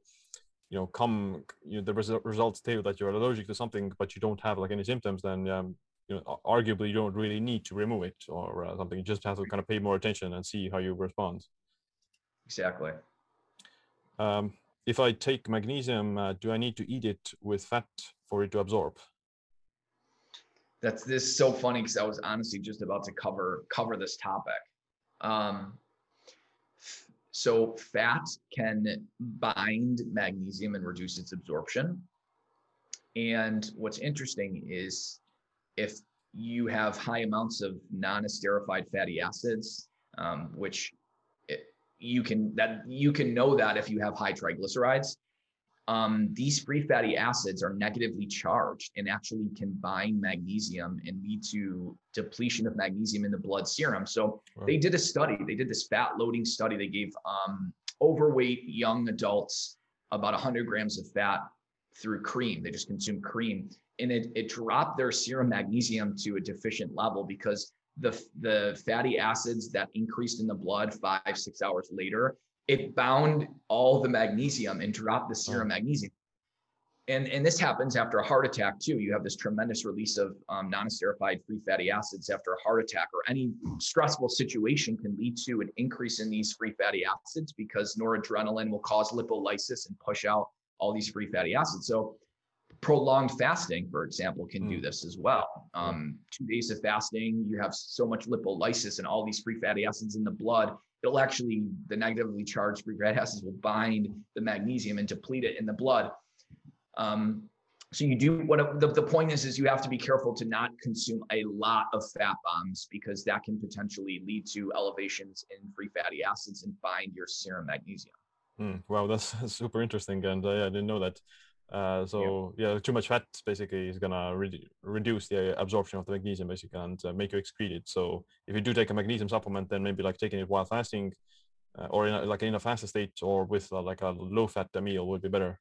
A: you know come you know, the res- results tell you that you're allergic to something but you don't have like any symptoms then um, you know arguably you don't really need to remove it or uh, something you just have to kind of pay more attention and see how you respond
B: exactly
A: um, if i take magnesium uh, do i need to eat it with fat for it to absorb
B: that's this is so funny because i was honestly just about to cover cover this topic um, so fat can bind magnesium and reduce its absorption. And what's interesting is if you have high amounts of non-esterified fatty acids, um, which you can that you can know that if you have high triglycerides, um, these free fatty acids are negatively charged and actually can bind magnesium and lead to depletion of magnesium in the blood serum. So they did a study. They did this fat loading study. They gave um, overweight young adults about 100 grams of fat through cream. They just consumed cream, and it it dropped their serum magnesium to a deficient level because the the fatty acids that increased in the blood five six hours later it bound all the magnesium and dropped the serum magnesium. And, and this happens after a heart attack too. You have this tremendous release of um, non-esterified free fatty acids after a heart attack or any stressful situation can lead to an increase in these free fatty acids because noradrenaline will cause lipolysis and push out all these free fatty acids. So prolonged fasting, for example, can mm. do this as well. Um, two days of fasting, you have so much lipolysis and all these free fatty acids in the blood it'll actually the negatively charged free fatty acids will bind the magnesium and deplete it in the blood. Um, so you do what the, the point is is you have to be careful to not consume a lot of fat bombs because that can potentially lead to elevations in free fatty acids and bind your serum magnesium.
A: Mm, wow, that's super interesting, and uh, I didn't know that. Uh, so yeah. yeah. too much fat basically is gonna re- reduce the absorption of the magnesium basically and uh, make you excrete it. So if you do take a magnesium supplement, then maybe like taking it while fasting, uh, or in a, like in a fasted state, or with uh, like a low fat meal would be better.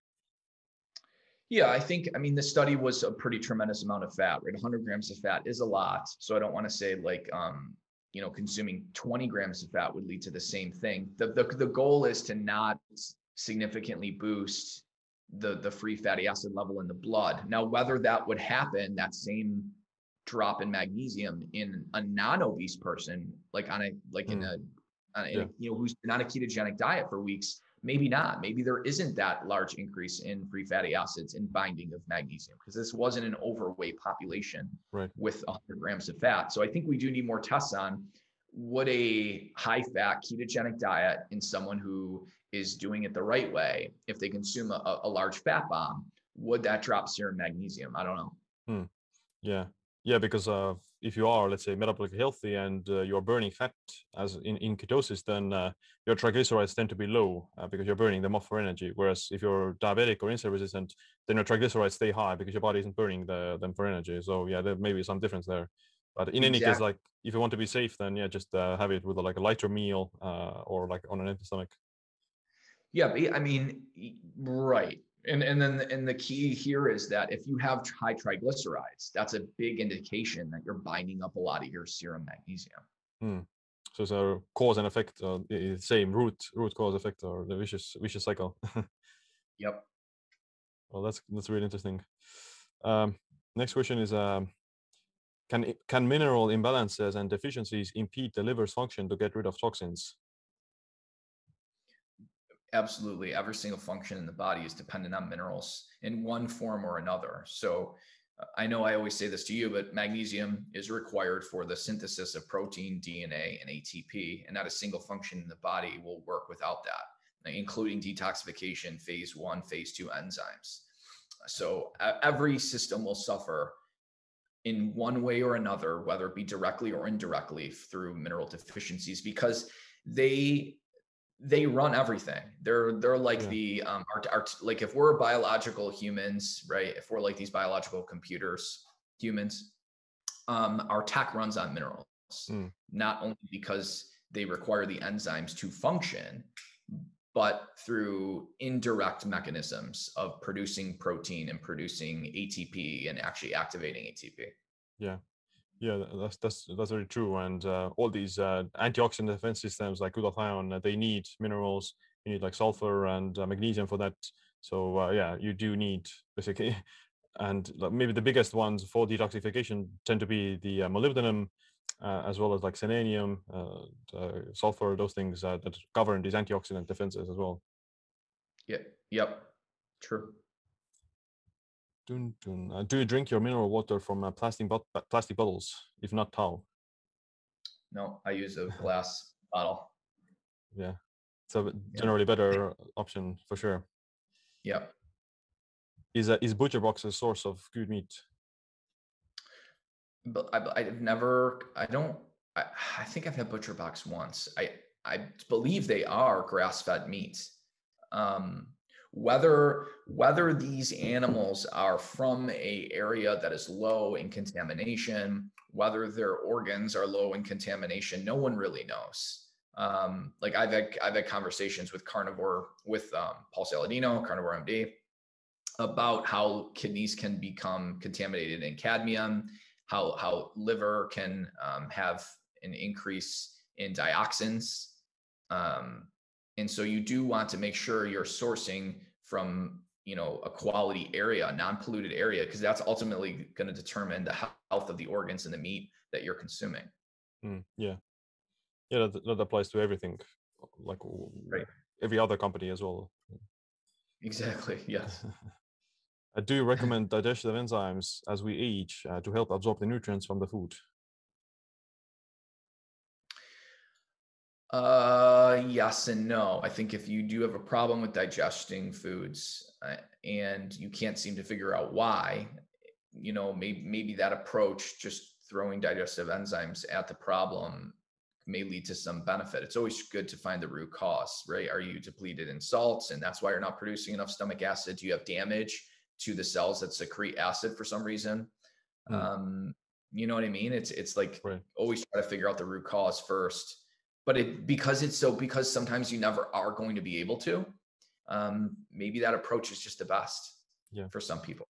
B: Yeah, I think I mean the study was a pretty tremendous amount of fat, right? 100 grams of fat is a lot, so I don't want to say like um, you know consuming 20 grams of fat would lead to the same thing. The the the goal is to not significantly boost the the free fatty acid level in the blood. Now, whether that would happen, that same drop in magnesium in a non-obese person, like on a like mm. in a, on a yeah. you know who's on a ketogenic diet for weeks, maybe not. Maybe there isn't that large increase in free fatty acids and binding of magnesium because this wasn't an overweight population
A: right.
B: with 100 grams of fat. So I think we do need more tests on would a high fat ketogenic diet in someone who is doing it the right way, if they consume a, a large fat bomb, would that drop serum magnesium? I don't know.
A: Hmm. Yeah. Yeah, because uh, if you are, let's say, metabolically healthy and uh, you're burning fat as in, in ketosis, then uh, your triglycerides tend to be low uh, because you're burning them off for energy. Whereas if you're diabetic or insulin resistant, then your triglycerides stay high because your body isn't burning the, them for energy. So yeah, there may be some difference there. But in any case, like if you want to be safe, then yeah, just uh, have it with a, like a lighter meal uh, or like on an empty stomach.
B: Yeah, I mean, right. And and then and the key here is that if you have high triglycerides, that's a big indication that you're binding up a lot of your serum magnesium.
A: Hmm. So it's a cause and effect, uh, same root root cause effect, or the vicious vicious cycle.
B: yep.
A: Well, that's that's really interesting. Um, next question is um, can can mineral imbalances and deficiencies impede the liver's function to get rid of toxins?
B: Absolutely every single function in the body is dependent on minerals in one form or another. So uh, I know I always say this to you, but magnesium is required for the synthesis of protein, DNA, and ATP, and not a single function in the body will work without that, including detoxification, phase one, phase two enzymes. So every system will suffer in one way or another, whether it be directly or indirectly through mineral deficiencies, because they they run everything. They're they're like yeah. the um art, art like if we're biological humans, right? If we're like these biological computers, humans, um, our tech runs on minerals, mm. not only because they require the enzymes to function, but through indirect mechanisms of producing protein and producing ATP and actually activating ATP.
A: Yeah. Yeah, that's that's that's very true. And uh, all these uh, antioxidant defense systems like glutathione, uh, they need minerals. You need like sulfur and uh, magnesium for that. So uh, yeah, you do need basically. And maybe the biggest ones for detoxification tend to be the uh, molybdenum, as well as like selenium, sulfur, those things that govern these antioxidant defenses as well.
B: Yeah. Yep. True.
A: Dun, dun. Uh, do you drink your mineral water from uh, plastic plastic bottles? If not, how?
B: No, I use a glass bottle.
A: Yeah, so generally yeah. better option for sure.
B: Yeah.
A: Is uh, is ButcherBox a source of good meat?
B: But I, I've never. I don't. I, I think I've had ButcherBox once. I I believe they are grass fed meats. Um, whether whether these animals are from a area that is low in contamination whether their organs are low in contamination no one really knows. Um, like i've had i've had conversations with carnivore with um, paul saladino carnivore md about how kidneys can become contaminated in cadmium how how liver can um, have an increase in dioxins. Um, and so you do want to make sure you're sourcing from you know a quality area, non-polluted area, because that's ultimately going to determine the health of the organs and the meat that you're consuming.
A: Mm, yeah, yeah, that, that, applies to everything, like
B: right.
A: every other company as well.
B: Exactly. Yes.
A: I do recommend digestive enzymes as we age uh, to help absorb the nutrients from the food.
B: Uh, yes and no. I think if you do have a problem with digesting foods uh, and you can't seem to figure out why, you know, maybe maybe that approach, just throwing digestive enzymes at the problem, may lead to some benefit. It's always good to find the root cause, right? Are you depleted in salts, and that's why you're not producing enough stomach acid? Do you have damage to the cells that secrete acid for some reason? Mm. Um, you know what I mean? It's it's like right. always try to figure out the root cause first but it because it's so because sometimes you never are going to be able to um maybe that approach is just the best
A: yeah.
B: for some people.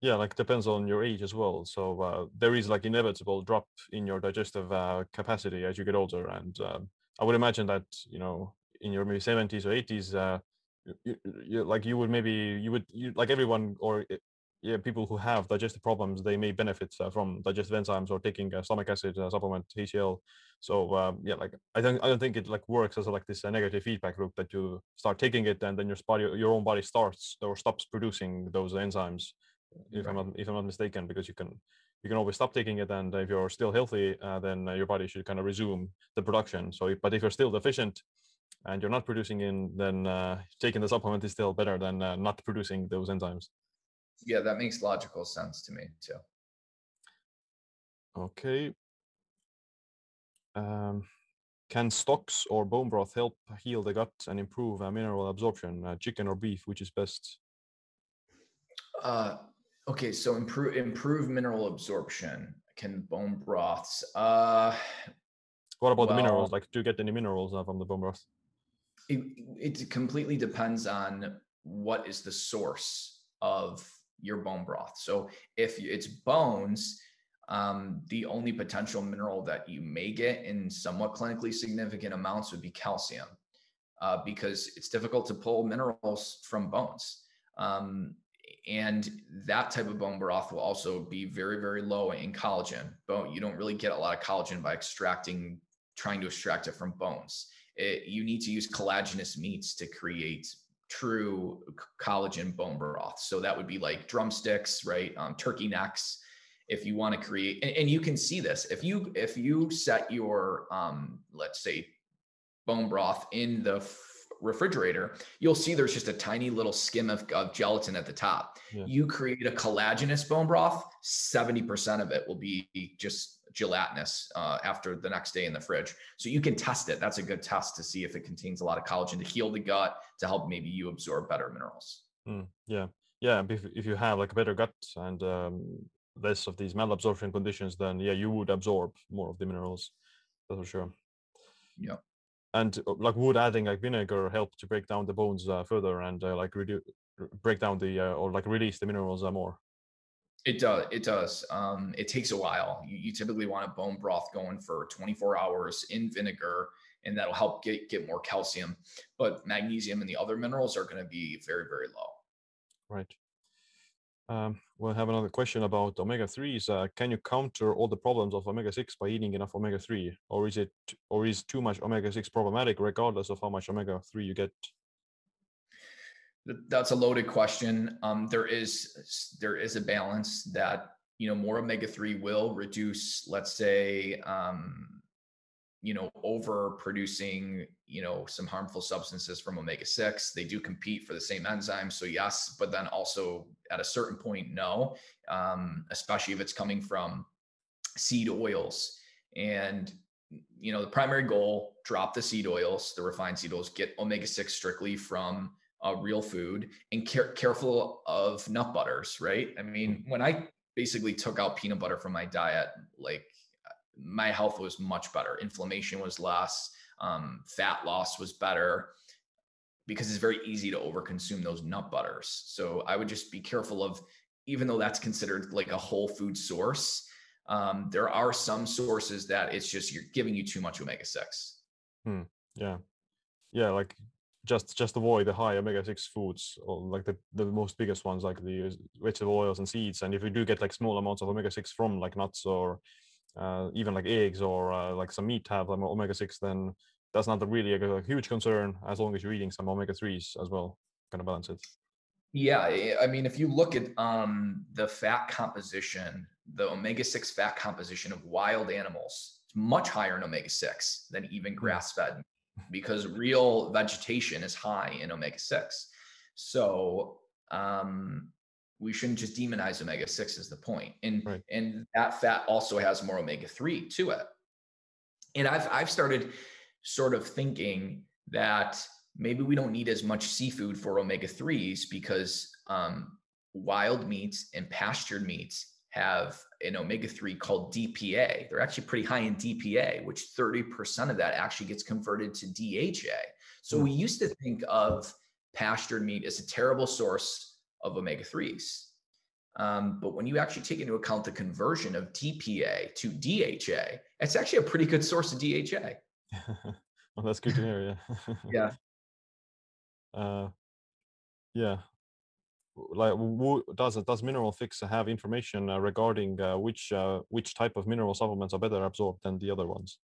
A: Yeah like depends on your age as well. So uh, there is like inevitable drop in your digestive uh, capacity as you get older. And um, i would imagine that you know in your maybe 70s or 80s uh, you, you, like you would maybe you would you like everyone or yeah, people who have digestive problems, they may benefit uh, from digestive enzymes or taking a stomach acid uh, supplement, HCl. So um, yeah, like I don't, I don't think it like works as a, like this uh, negative feedback loop that you start taking it and then your body, your own body starts or stops producing those enzymes. If right. I'm not, if I'm not mistaken, because you can, you can always stop taking it, and if you're still healthy, uh, then uh, your body should kind of resume the production. So, but if you're still deficient, and you're not producing in, then uh, taking the supplement is still better than not producing those enzymes
B: yeah, that makes logical sense to me too.
A: Okay. Um, can stocks or bone broth help heal the gut and improve uh, mineral absorption? Uh, chicken or beef, which is best?
B: Uh, okay, so improve improve mineral absorption. Can bone broths? Uh,
A: what about well, the minerals? Like, do you get any minerals uh, from the bone broth?
B: It, it completely depends on what is the source of your bone broth. So if it's bones, um, the only potential mineral that you may get in somewhat clinically significant amounts would be calcium, uh, because it's difficult to pull minerals from bones. Um, and that type of bone broth will also be very, very low in collagen. Bone, you don't really get a lot of collagen by extracting, trying to extract it from bones. It, you need to use collagenous meats to create true collagen bone broth. So that would be like drumsticks, right? Um, turkey necks. If you want to create, and, and, you can see this if you if you set your um, let's say bone broth in the refrigerator, you'll see there's just a tiny little skim of, of gelatin at the top. Yeah. You create a collagenous bone broth, 70% of it will be just gelatinous uh, after the next day in the fridge. So you can test it. That's a good test to see if it contains a lot of collagen to heal the gut to help maybe you absorb better minerals.
A: Mm, yeah, yeah. If if you have like a better gut and um, less of these malabsorption conditions, then yeah, you would absorb more of the minerals. That's for sure.
B: Yeah.
A: And uh, like would adding like vinegar help to break down the bones uh, further and uh, like reduce break down the uh, or like release the minerals uh, more
B: it does. It does. Um, it takes a while. You, you, typically want a bone broth going for 24 hours in vinegar, and that'll help get get more calcium. But magnesium and the other minerals are going to be very, very low.
A: Right. Um, we'll have another question about omega threes. Uh, can you counter all the problems of omega six by eating enough omega three, or is it, or is too much omega six problematic, regardless of how much omega three you get?
B: That's a loaded question. Um, there is there is a balance that you know more omega three will reduce, let's say, um, you know, over producing you know some harmful substances from omega six. They do compete for the same enzymes, so yes, but then also at a certain point, no, um, especially if it's coming from seed oils and you know the primary goal drop the seed oils the refined seed oils get omega-6 strictly from uh, real food and care- careful of nut butters, right? I mean, mm-hmm. when I basically took out peanut butter from my diet, like my health was much better. Inflammation was less, um, fat loss was better because it's very easy to overconsume those nut butters. So I would just be careful of, even though that's considered like a whole food source, um, there are some sources that it's just you're giving you too much omega six.
A: Hmm. Yeah, yeah, like just just avoid the high omega six foods or like the the most biggest ones like the vegetable oils and seeds. And if you do get like small amounts of omega six from like nuts or uh, even like eggs or uh, like some meat have like omega six, then that's not really a, a, huge concern as long as you're eating some omega threes as well. Kind of balance it.
B: Yeah, I mean, if you look at um, the fat composition, the omega six fat composition of wild animals, it's much higher in omega six than even hmm. grass fed because real vegetation is high in omega 6. So um, we shouldn't just demonize omega 6 is the. And right. and that fat also has more omega 3 to it. And I've I've started sort of thinking that maybe we don't need as much seafood for omega 3s because um, wild meats and pastured meats have an omega 3 called DPA. They're actually pretty high in DPA, which 30% of that actually gets converted to DHA. So hmm. we used to think of pastured meat as a terrible source of omega 3s. Um, but when you actually take into account the conversion of DPA to DHA, it's actually a pretty good source of DHA.
A: well, that's good to hear.
B: Yeah. yeah.
A: Uh, yeah like does does mineral fix have information uh, regarding uh, which uh, which type of mineral supplements are better absorbed than the other ones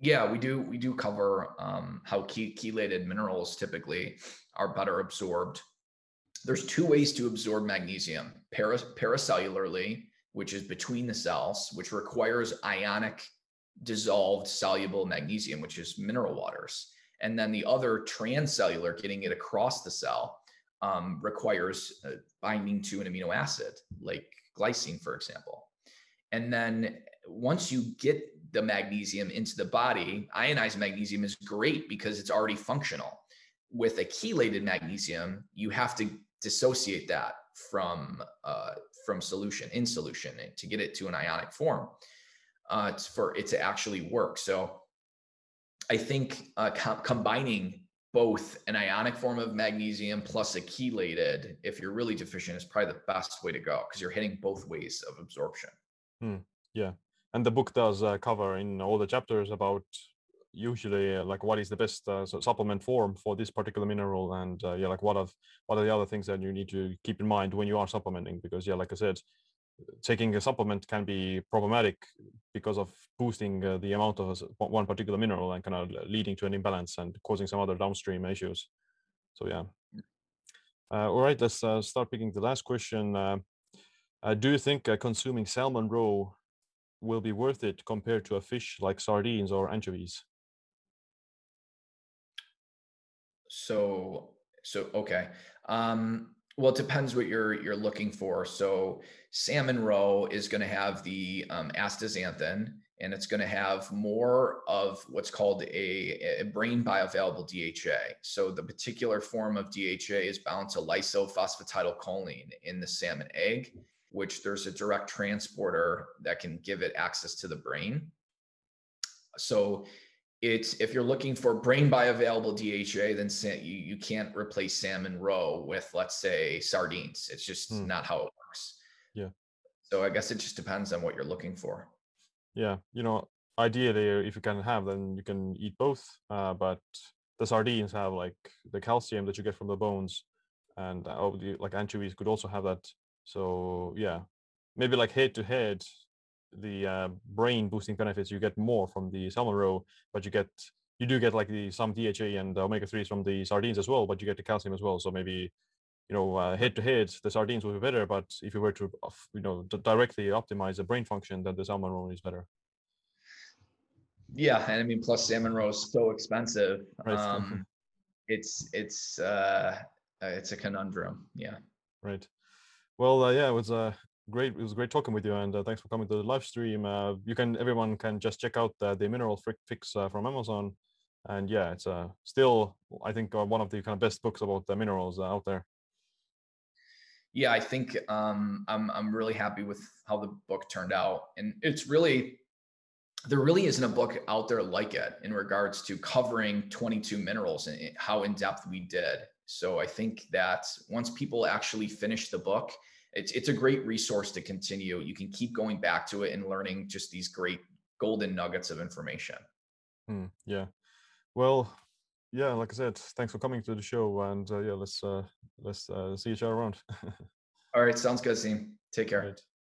B: yeah we do we do cover um, how chelated minerals typically are better absorbed there's two ways to absorb magnesium Paras- paracellularly which is between the cells which requires ionic dissolved soluble magnesium which is mineral waters and then the other transcellular getting it across the cell um, requires uh, binding to an amino acid, like glycine, for example. And then once you get the magnesium into the body, ionized magnesium is great because it's already functional. With a chelated magnesium, you have to dissociate that from uh, from solution in solution to get it to an ionic form uh, for it to actually work. So I think uh, com- combining both an ionic form of magnesium plus a chelated, if you're really deficient, is probably the best way to go because you're hitting both ways of absorption.
A: Hmm. Yeah. And the book does uh, cover in all the chapters about usually uh, like what is the best uh, supplement form for this particular mineral and uh, yeah like what of what are the other things that you need to keep in mind when you are supplementing because yeah like i said taking a supplement can be problematic because of boosting uh, the amount of one particular mineral and kind of leading to an imbalance and causing some other downstream issues. So yeah. All right, let's start picking the last question. Do you think consuming salmon roe will be worth it compared to a fish like sardines or anchovies?
B: So, so okay. Um, well, it depends what you're you're looking for. So salmon roe is going to have the um, astaxanthin, and it's going to have more of what's called a, a, brain bioavailable DHA. So the particular form of DHA is bound to lysophosphatidylcholine in the salmon egg, which there's a direct transporter that can give it access to the brain. So it's if you're looking for brain bioavailable DHA, then you, you can't replace salmon roe with, let's say, sardines. It's just hmm. not how it works.
A: Yeah.
B: So I guess it just depends on what you're looking for.
A: Yeah. You know, ideally, if you can have, then you can eat both. Uh, but the sardines have like the calcium that you get from the bones, and uh, like anchovies could also have that. So yeah, maybe like head to head, the uh, brain boosting benefits you get more from the salmon roe, but you get you do get like the some DHA and omega threes from the sardines as well, but you get the calcium as well. So maybe you know uh, head to head the sardines will be better, but if you were to you know directly optimize the brain function, then the salmon roe is better.
B: Yeah, and I mean plus salmon roe is so expensive. Right. Um, it's it's uh, it's a conundrum. Yeah.
A: Right. Well, uh, yeah, it was uh, great. It was great talking with you, and uh, thanks for coming to the live stream. Uh, you can everyone can just check out the, the mineral fix uh, from Amazon. and yeah, it's uh, still I think uh, one of the kind of best books about the minerals uh, out there.
B: Yeah, I think um, I'm I'm really happy with how the book turned out, and it's really there really isn't a book out there like it in regards to covering 22 minerals and how in depth we did. So I think that once people actually finish the book, it's it's a great resource to continue. You can keep going back to it and learning just these great golden nuggets of information.
A: Hmm, yeah. Well, yeah, like I said, thanks for coming to the show, and uh, yeah, let's uh, let's uh, see each other around.
B: All right, sounds good, Siim. Take care.